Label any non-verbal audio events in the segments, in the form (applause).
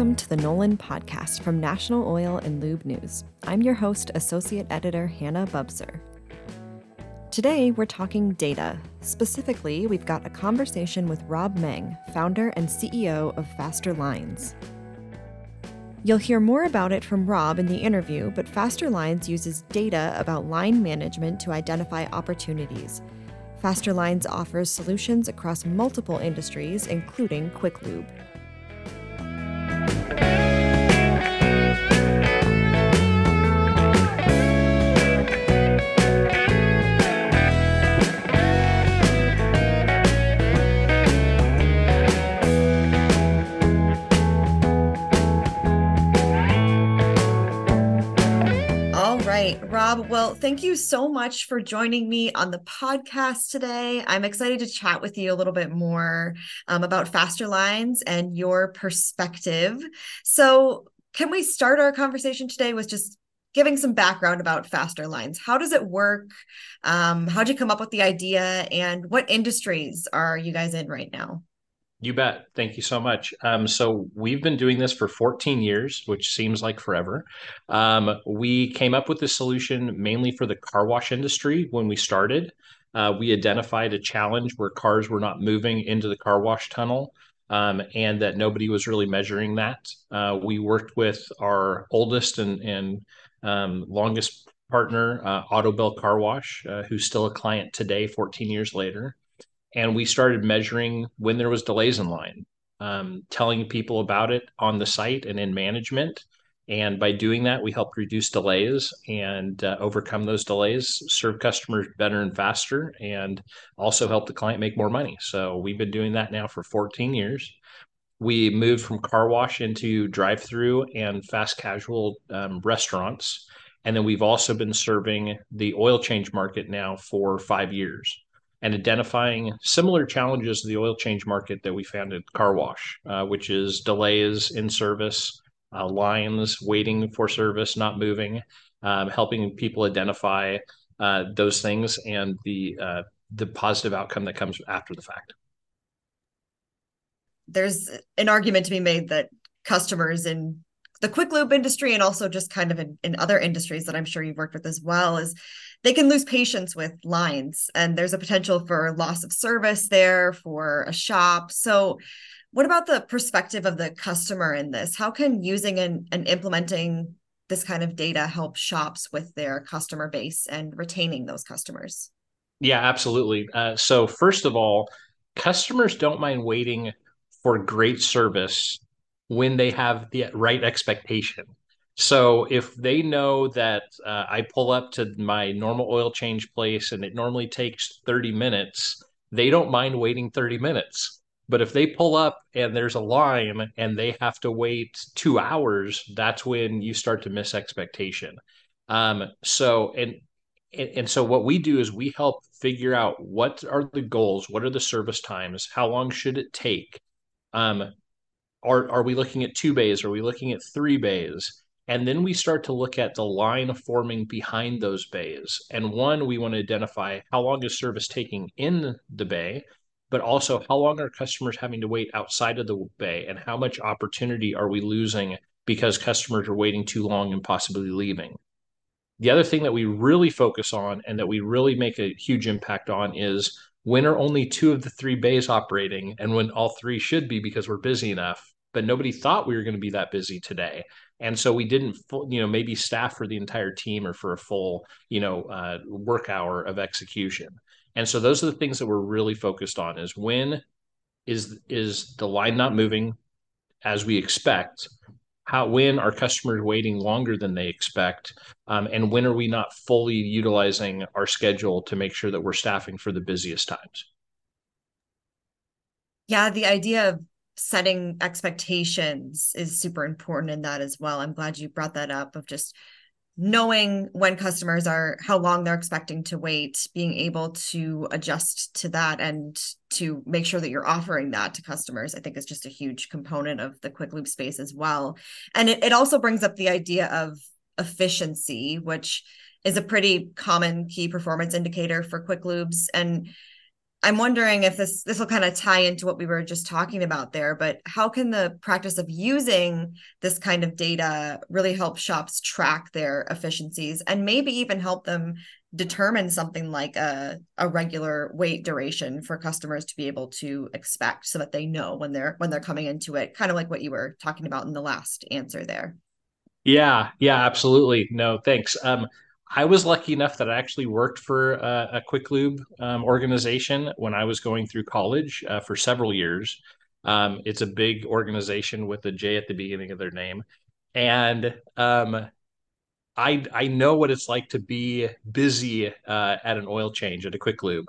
Welcome to the NOLN Podcast from National Oil and Lube News. I'm your host, Associate Editor Hannah Bubser. Today, we're talking data. Specifically, we've got a conversation with Rob Meng, founder and CEO of FasterLines. You'll hear more about it from Rob in the interview, but FasterLines uses data about line management to identify opportunities. FasterLines offers solutions across multiple industries, including Quick Lube. Rob, well, thank you so much for joining me on the podcast today. I'm excited to chat with you a little bit more um, about FasterLines and your perspective. So, can we start our conversation today with just giving some background about FasterLines? How does it work? Um, how'd you come up with the idea? And what industries are you guys in right now? You bet. Thank you so much. Um, so we've been doing this for 14 years, which seems like forever. Um, we came up with this solution mainly for the car wash industry when we started. Uh, we identified a challenge where cars were not moving into the car wash tunnel um, and that nobody was really measuring that. Uh, we worked with our oldest and, and um, longest partner, uh, Autobell Car Wash, uh, who's still a client today, 14 years later and we started measuring when there was delays in line um, telling people about it on the site and in management. And by doing that we helped reduce delays and uh, overcome those delays serve customers better and faster and also help the client make more money. So we've been doing that now for 14 years. We moved from car wash into drive through and fast casual um, restaurants. And then we've also been serving the oil change market now for five years and identifying similar challenges to the oil change market that we found at car wash, uh, which is delays in service, uh, lines waiting for service, not moving, um, helping people identify uh, those things and the uh, the positive outcome that comes after the fact. There's an argument to be made that customers in the quick lube industry and also just kind of in, in other industries that I'm sure you've worked with as well is they can lose patience with lines and there's a potential for loss of service there for a shop. So what about the perspective of the customer in this? How can using and, and implementing this kind of data help shops with their customer base and retaining those customers? Yeah, absolutely. Uh, so first of all, customers don't mind waiting for great service when they have the right expectation. So if they know that uh, I pull up to my normal oil change place and it normally takes 30 minutes, they don't mind waiting 30 minutes. But if they pull up and there's a line and they have to wait two hours, that's when you start to miss expectation. Um, so and and so what we do is we help figure out what are the goals, what are the service times, how long should it take, um, are are we looking at two bays? Are we looking at three bays? And then we start to look at the line forming behind those bays. And one, we want to identify how long is service taking in the bay, but also how long are customers having to wait outside of the bay and how much opportunity are we losing because customers are waiting too long and possibly leaving. The other thing that we really focus on and that we really make a huge impact on is when are only two of the three bays operating and when all three should be because we're busy enough but nobody thought we were going to be that busy today. And so we didn't you know maybe staff for the entire team or for a full you know uh, work hour of execution. And so those are the things that we're really focused on is when is is the line not moving as we expect? How when are customers waiting longer than they expect? Um, and when are we not fully utilizing our schedule to make sure that we're staffing for the busiest times? Yeah the idea of setting expectations is super important in that as well. I'm glad you brought that up of just knowing when customers are how long they're expecting to wait being able to adjust to that and to make sure that you're offering that to customers i think is just a huge component of the quick lube space as well. And it, it also brings up the idea of efficiency which is a pretty common key performance indicator for quick lubes and I'm wondering if this this will kind of tie into what we were just talking about there, but how can the practice of using this kind of data really help shops track their efficiencies and maybe even help them determine something like a, a regular wait duration for customers to be able to expect so that they know when they're when they're coming into it, kind of like what you were talking about in the last answer there. Yeah, yeah, absolutely. No, thanks. Um, I was lucky enough that I actually worked for a, a quick lube um, organization when I was going through college uh, for several years. Um, it's a big organization with a J at the beginning of their name, and um, I I know what it's like to be busy uh, at an oil change at a quick lube,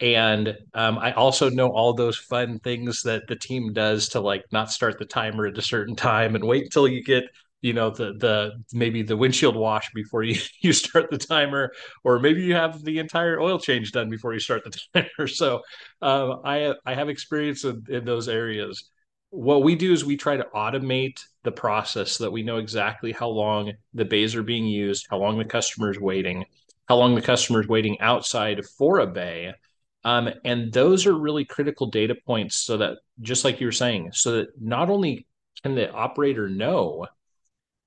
and um, I also know all those fun things that the team does to like not start the timer at a certain (laughs) time and wait until you get you know the the maybe the windshield wash before you (laughs) you start the timer or maybe you have the entire oil change done before you start the (laughs) timer. So um, i i have experience in, in those areas. What we do is we try to automate the process so that we know exactly how long the bays are being used how long the customer is waiting how long the customer is waiting outside for a bay. Um, and those are really critical data points so that just like you were saying so that not only can the operator know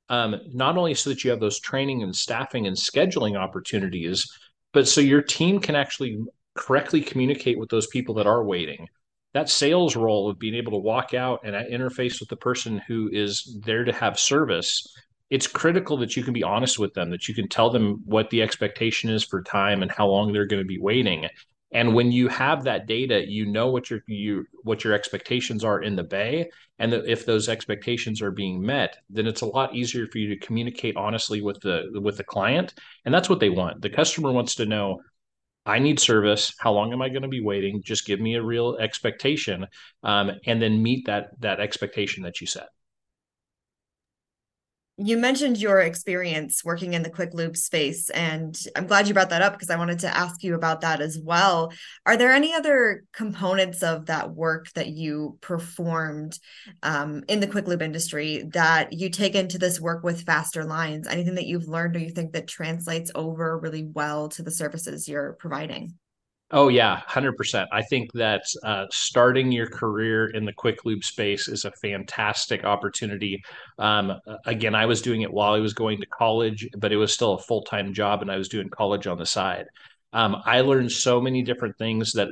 um, not only so that you have those training and staffing and scheduling opportunities, but so your team can actually correctly communicate with those people that are waiting. That sales role of being able to walk out and interface with the person who is there to have service, it's critical that you can be honest with them, that you can tell them what the expectation is for time and how long they're going to be waiting and when you have that data you know what your you what your expectations are in the bay and that if those expectations are being met then it's a lot easier for you to communicate honestly with the with the client and that's what they want the customer wants to know I need service. How long am I going to be waiting? Just give me a real expectation, um, and then meet that that expectation that you set you mentioned your experience working in the quick lube space and i'm glad you brought that up because i wanted to ask you about that as well. Are there any other components of that work that you performed um, in the quick lube industry that you take into this work with faster lines? Anything that you've learned or you think that translates over really well to the services you're providing Oh yeah, hundred percent. I think that uh, starting your career in the quick lube space is a fantastic opportunity. Um, again, I was doing it while I was going to college, but it was still a full time job, and I was doing college on the side. Um, I learned so many different things that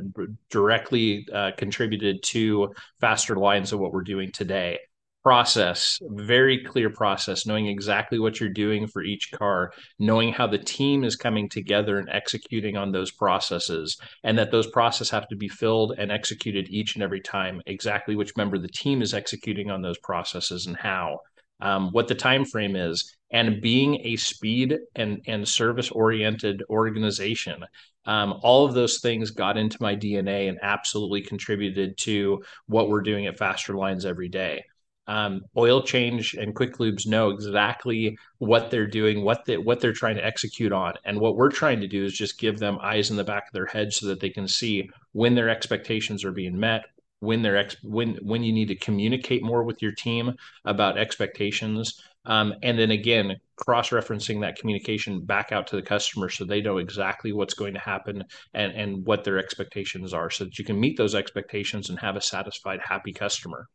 directly uh, contributed to FasterLines of what we're doing today process, very clear process, knowing exactly what you're doing for each car, knowing how the team is coming together and executing on those processes, and that those processes have to be filled and executed each and every time, exactly which member of the team is executing on those processes and how. Um, what the time frame is and being a speed and, and service oriented organization um, all of those things got into my dna and absolutely contributed to what we're doing at FasterLines every day um, oil change and quick lubes know exactly what they're doing, what they, what they're trying to execute on, and what we're trying to do is just give them eyes in the back of their head so that they can see when their expectations are being met, when they're ex- when when you need to communicate more with your team about expectations, um, and then again cross referencing that communication back out to the customer so they know exactly what's going to happen and and what their expectations are, so that you can meet those expectations and have a satisfied, happy customer.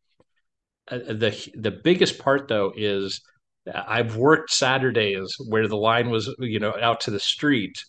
Uh, the the biggest part though is I've worked Saturdays where the line was you know out to the street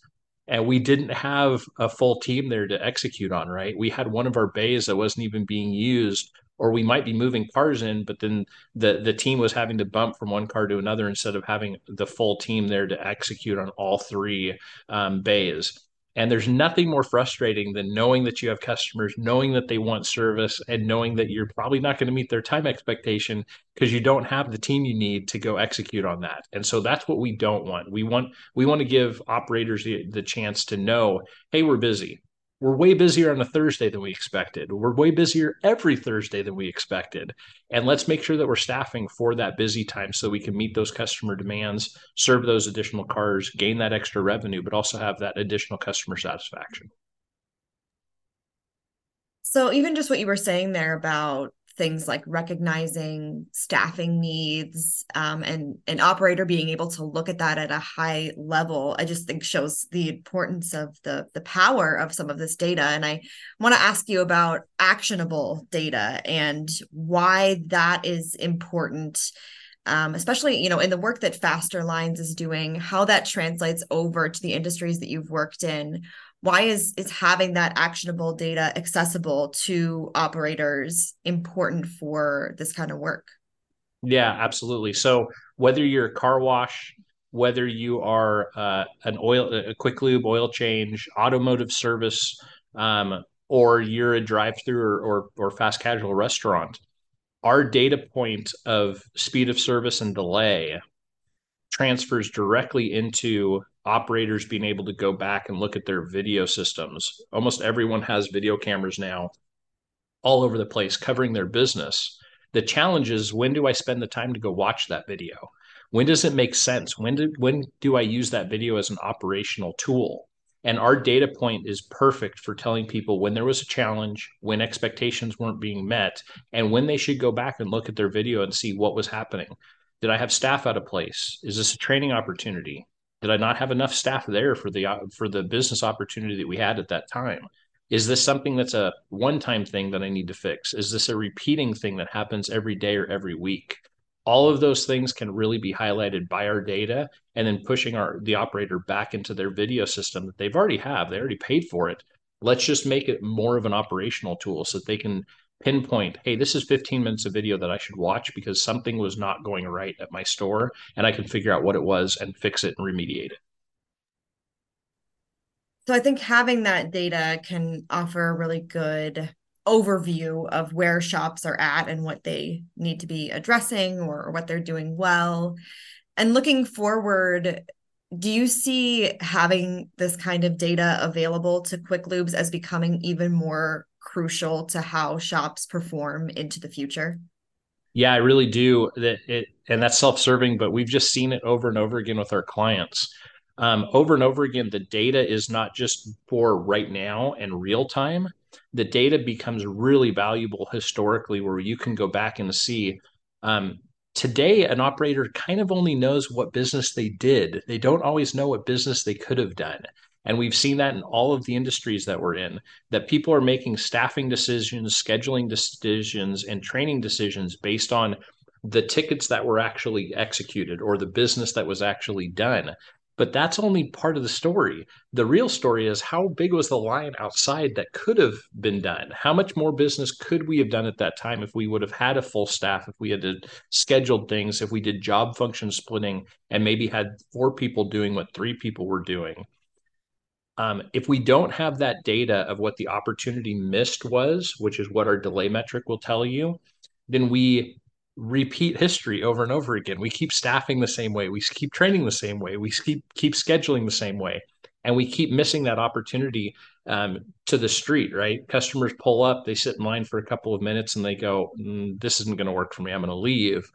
and we didn't have a full team there to execute on right? We had one of our bays that wasn't even being used or we might be moving cars in but then the the team was having to bump from one car to another instead of having the full team there to execute on all three um, bays and there's nothing more frustrating than knowing that you have customers, knowing that they want service, and knowing that you're probably not going to meet their time expectation because you don't have the team you need to go execute on that. And so that's what we don't want. We want we want to give operators the, the chance to know, hey, we're busy we're way busier on a Thursday than we expected. We're way busier every Thursday than we expected. And let's make sure that we're staffing for that busy time so we can meet those customer demands, serve those additional cars, gain that extra revenue, but also have that additional customer satisfaction. So even just what you were saying there about things like recognizing staffing needs um, and an operator being able to look at that at a high level i just think shows the importance of the the power of some of this data. And i want to ask you about actionable data and why that is important um, especially you know in the work that FasterLines is doing how that translates over to the industries that you've worked in why is is having that actionable data accessible to operators important for this kind of work? Yeah absolutely. So whether you're a car wash whether you are uh, an oil a quick lube oil change automotive service um, or you're a drive through or, or, or fast casual restaurant our data point of speed of service and delay transfers directly into operators being able to go back and look at their video systems. Almost everyone has video cameras now all over the place covering their business. The challenge is when do I spend the time to go watch that video? When does it make sense? When do when do I use that video as an operational tool? And our data point is perfect for telling people when there was a challenge, when expectations weren't being met, and when they should go back and look at their video and see what was happening. Did I have staff out of place? Is this a training opportunity? Did I not have enough staff there for the for the business opportunity that we had at that time? Is this something that's a one-time thing that I need to fix? Is this a repeating thing that happens every day or every week? all of those things can really be highlighted by our data and then pushing our the operator back into their video system that they've already have they already paid for it let's just make it more of an operational tool so that they can pinpoint hey this is 15 minutes of video that i should watch because something was not going right at my store and i can figure out what it was and fix it and remediate it so i think having that data can offer a really good overview of where shops are at and what they need to be addressing or, or what they're doing well. And looking forward, do you see having this kind of data available to quick lubes as becoming even more crucial to how shops perform into the future? Yeah, I really do. That it and that's self-serving, but we've just seen it over and over again with our clients. Um, over and over again, the data is not just for right now and real time the data becomes really valuable historically, where you can go back and see. Um, today, an operator kind of only knows what business they did. They don't always know what business they could have done. And we've seen that in all of the industries that we're in, that people are making staffing decisions, scheduling decisions, and training decisions based on the tickets that were actually executed or the business that was actually done but that's only part of the story. The real story is how big was the line outside that could have been done? How much more business could we have done at that time if we would have had a full staff, if we had scheduled things, if we did job function splitting and maybe had four people doing what three people were doing? Um, if we don't have that data of what the opportunity missed was, which is what our delay metric will tell you, then we repeat history over and over again. We keep staffing the same way, we keep training the same way, we keep keep scheduling the same way, and we keep missing that opportunity um, to the street. Right? Customers pull up, they sit in line for a couple of minutes, and they go, mm, "This isn't going to work for me. I'm going to leave."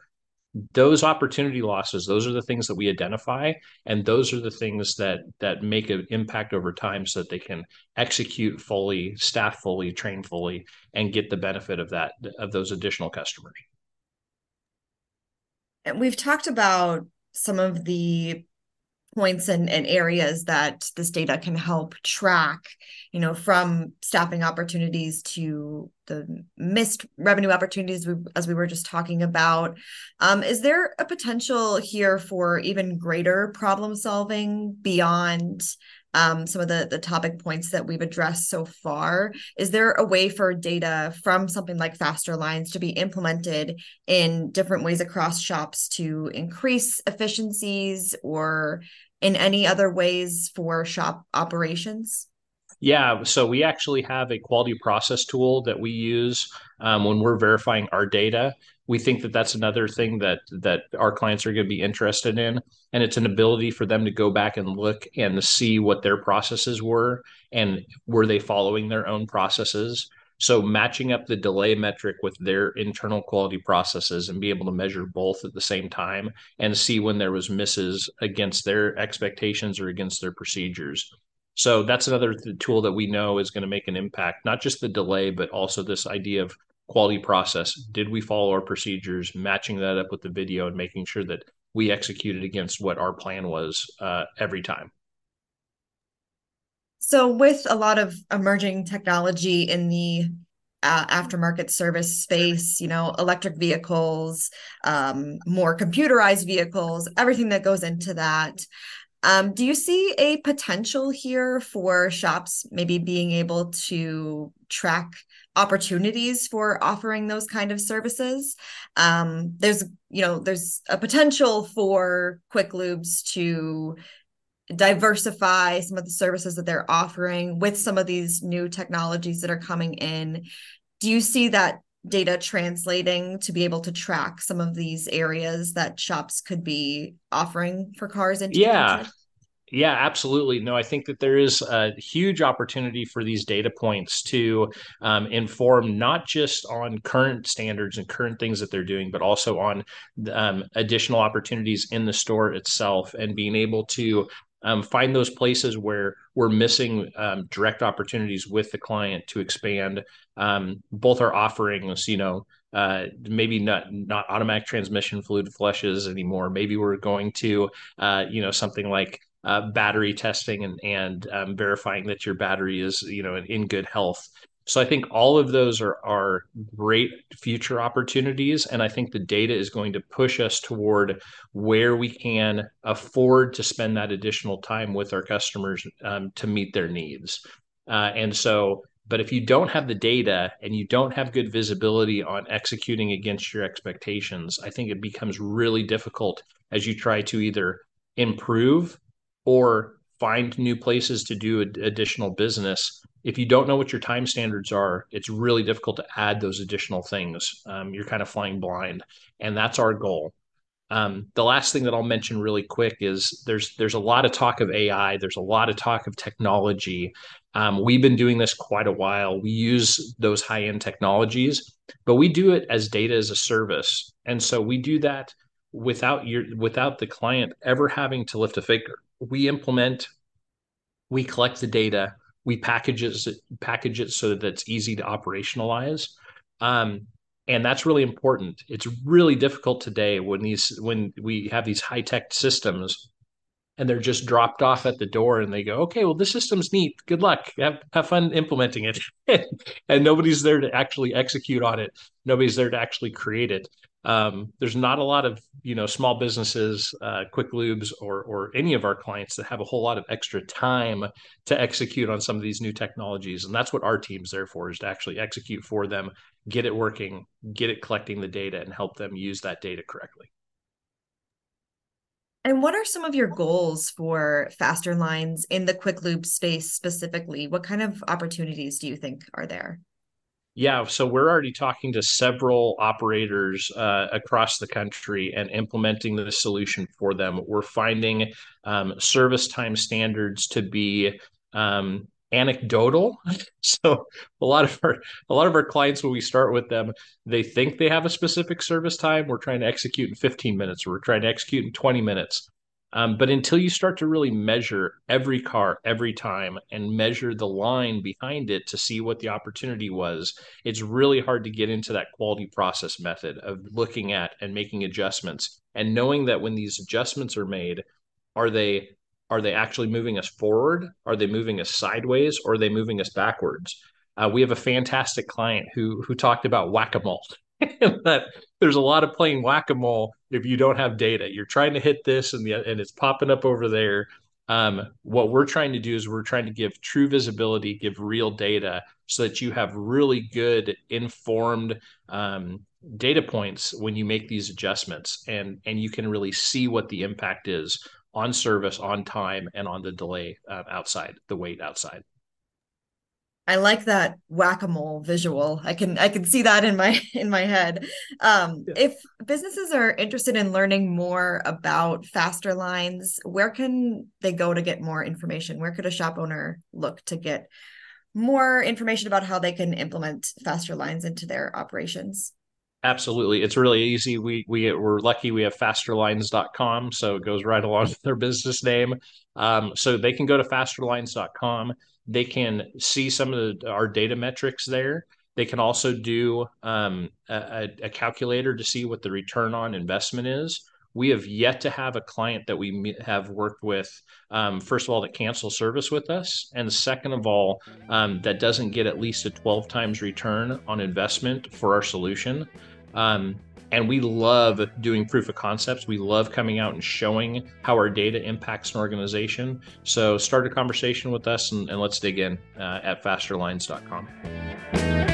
Those opportunity losses, those are the things that we identify, and those are the things that that make an impact over time, so that they can execute fully, staff fully, train fully, and get the benefit of that of those additional customers. And we've talked about some of the points and, and areas that this data can help track you know from staffing opportunities to the missed revenue opportunities as we were just talking about. Um, is there a potential here for even greater problem solving beyond um, some of the the topic points that we've addressed so far. Is there a way for data from something like FasterLines to be implemented in different ways across shops to increase efficiencies or in any other ways for shop operations? Yeah, so we actually have a quality process tool that we use um, when we're verifying our data. We think that that's another thing that that our clients are going to be interested in, and it's an ability for them to go back and look and see what their processes were and were they following their own processes. So matching up the delay metric with their internal quality processes and be able to measure both at the same time and see when there was misses against their expectations or against their procedures. So that's another th- tool that we know is going to make an impact, not just the delay, but also this idea of quality process. Did we follow our procedures, matching that up with the video and making sure that we executed against what our plan was uh, every time. So, with a lot of emerging technology in the uh, aftermarket service space, you know, electric vehicles, um, more computerized vehicles, everything that goes into that. Um, do you see a potential here for shops maybe being able to track opportunities for offering those kind of services? Um, there's, you know, there's a potential for Quick Lubes to diversify some of the services that they're offering with some of these new technologies that are coming in. Do you see that data translating to be able to track some of these areas that shops could be offering for cars into yeah. yeah absolutely. No i think that there is a huge opportunity for these data points to um, inform not just on current standards and current things that they're doing but also on um, additional opportunities in the store itself and being able to um, find those places where we're missing um, direct opportunities with the client to expand um, both our offerings. You know, uh, maybe not not automatic transmission fluid flushes anymore. Maybe we're going to, uh, you know, something like uh, battery testing and and um, verifying that your battery is you know in, in good health. So I think all of those are are great future opportunities, and I think the data is going to push us toward where we can afford to spend that additional time with our customers um, to meet their needs. Uh, and so, but if you don't have the data and you don't have good visibility on executing against your expectations, I think it becomes really difficult as you try to either improve or find new places to do additional business if you don't know what your time standards are, it's really difficult to add those additional things. Um, you're kind of flying blind, and that's our goal. Um, the last thing that I'll mention really quick is there's there's a lot of talk of AI. There's a lot of talk of technology. Um, we've been doing this quite a while. We use those high end technologies, but we do it as data as a service, and so we do that without your without the client ever having to lift a finger. We implement, we collect the data, we package it package it so that it's easy to operationalize. Um, and that's really important. It's really difficult today when these when we have these high tech systems and they're just dropped off at the door and they go okay well this system's neat. Good luck. Have, have fun implementing it. (laughs) And nobody's there to actually execute on it. Nobody's there to actually create it um, there's not a lot of you know small businesses, uh, quick lubes, or or any of our clients that have a whole lot of extra time to execute on some of these new technologies, and that's what our team's there for is to actually execute for them, get it working, get it collecting the data, and help them use that data correctly. And what are some of your goals for FasterLines in the quick lube space specifically? What kind of opportunities do you think are there? Yeah, so we're already talking to several operators uh, across the country and implementing the solution for them. We're finding um, service time standards to be um, anecdotal. (laughs) So a lot of our a lot of our clients, when we start with them, they think they have a specific service time. We're trying to execute in 15 minutes. We're trying to execute in 20 minutes. Um, but until you start to really measure every car every time and measure the line behind it to see what the opportunity was, it's really hard to get into that quality process method of looking at and making adjustments and knowing that when these adjustments are made, are they are they actually moving us forward? Are they moving us sideways? Or are they moving us backwards? Uh, we have a fantastic client who who talked about whack a mole. (laughs) that there's a lot of playing whack-a-mole if you don't have data. You're trying to hit this and the and it's popping up over there. Um, what we're trying to do is we're trying to give true visibility, give real data, so that you have really good informed um, data points when you make these adjustments, and and you can really see what the impact is on service, on time, and on the delay uh, outside, the wait outside. I like that whack-a-mole visual. I can I can see that in my (laughs) in my head. Um, yeah. If businesses are interested in learning more about FasterLines, where can they go to get more information? Where could a shop owner look to get more information about how they can implement FasterLines into their operations? Absolutely. It's really easy. We we we're lucky we have fasterlines.com, so it goes right along (laughs) with their business name. Um, so they can go to fasterlines.com they can see some of the, our data metrics there. They can also do um, a, a, calculator to see what the return on investment is. We have yet to have a client that we have worked with, um, first of all, to cancel service with us. And second of all, um, that doesn't get at least a 12 times return on investment for our solution. Um, and we love doing proof of concepts. We love coming out and showing how our data impacts an organization. So start a conversation with us and, and let's dig in uh, at fasterlines.com.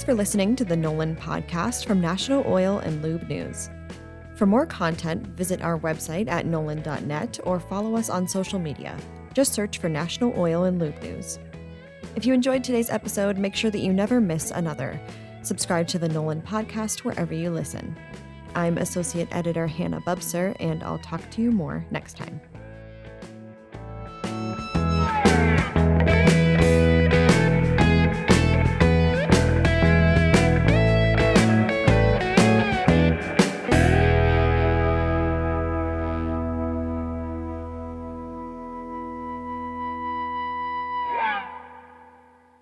Thanks for listening to the NOLN podcast from National Oil and Lube News. For more content, visit our website at noln.net or follow us on social media. Just search for National Oil and Lube News. If you enjoyed today's episode, make sure that you never miss another. Subscribe to the NOLN podcast wherever you listen. I'm Associate Editor Hannah Bubser, and I'll talk to you more next time.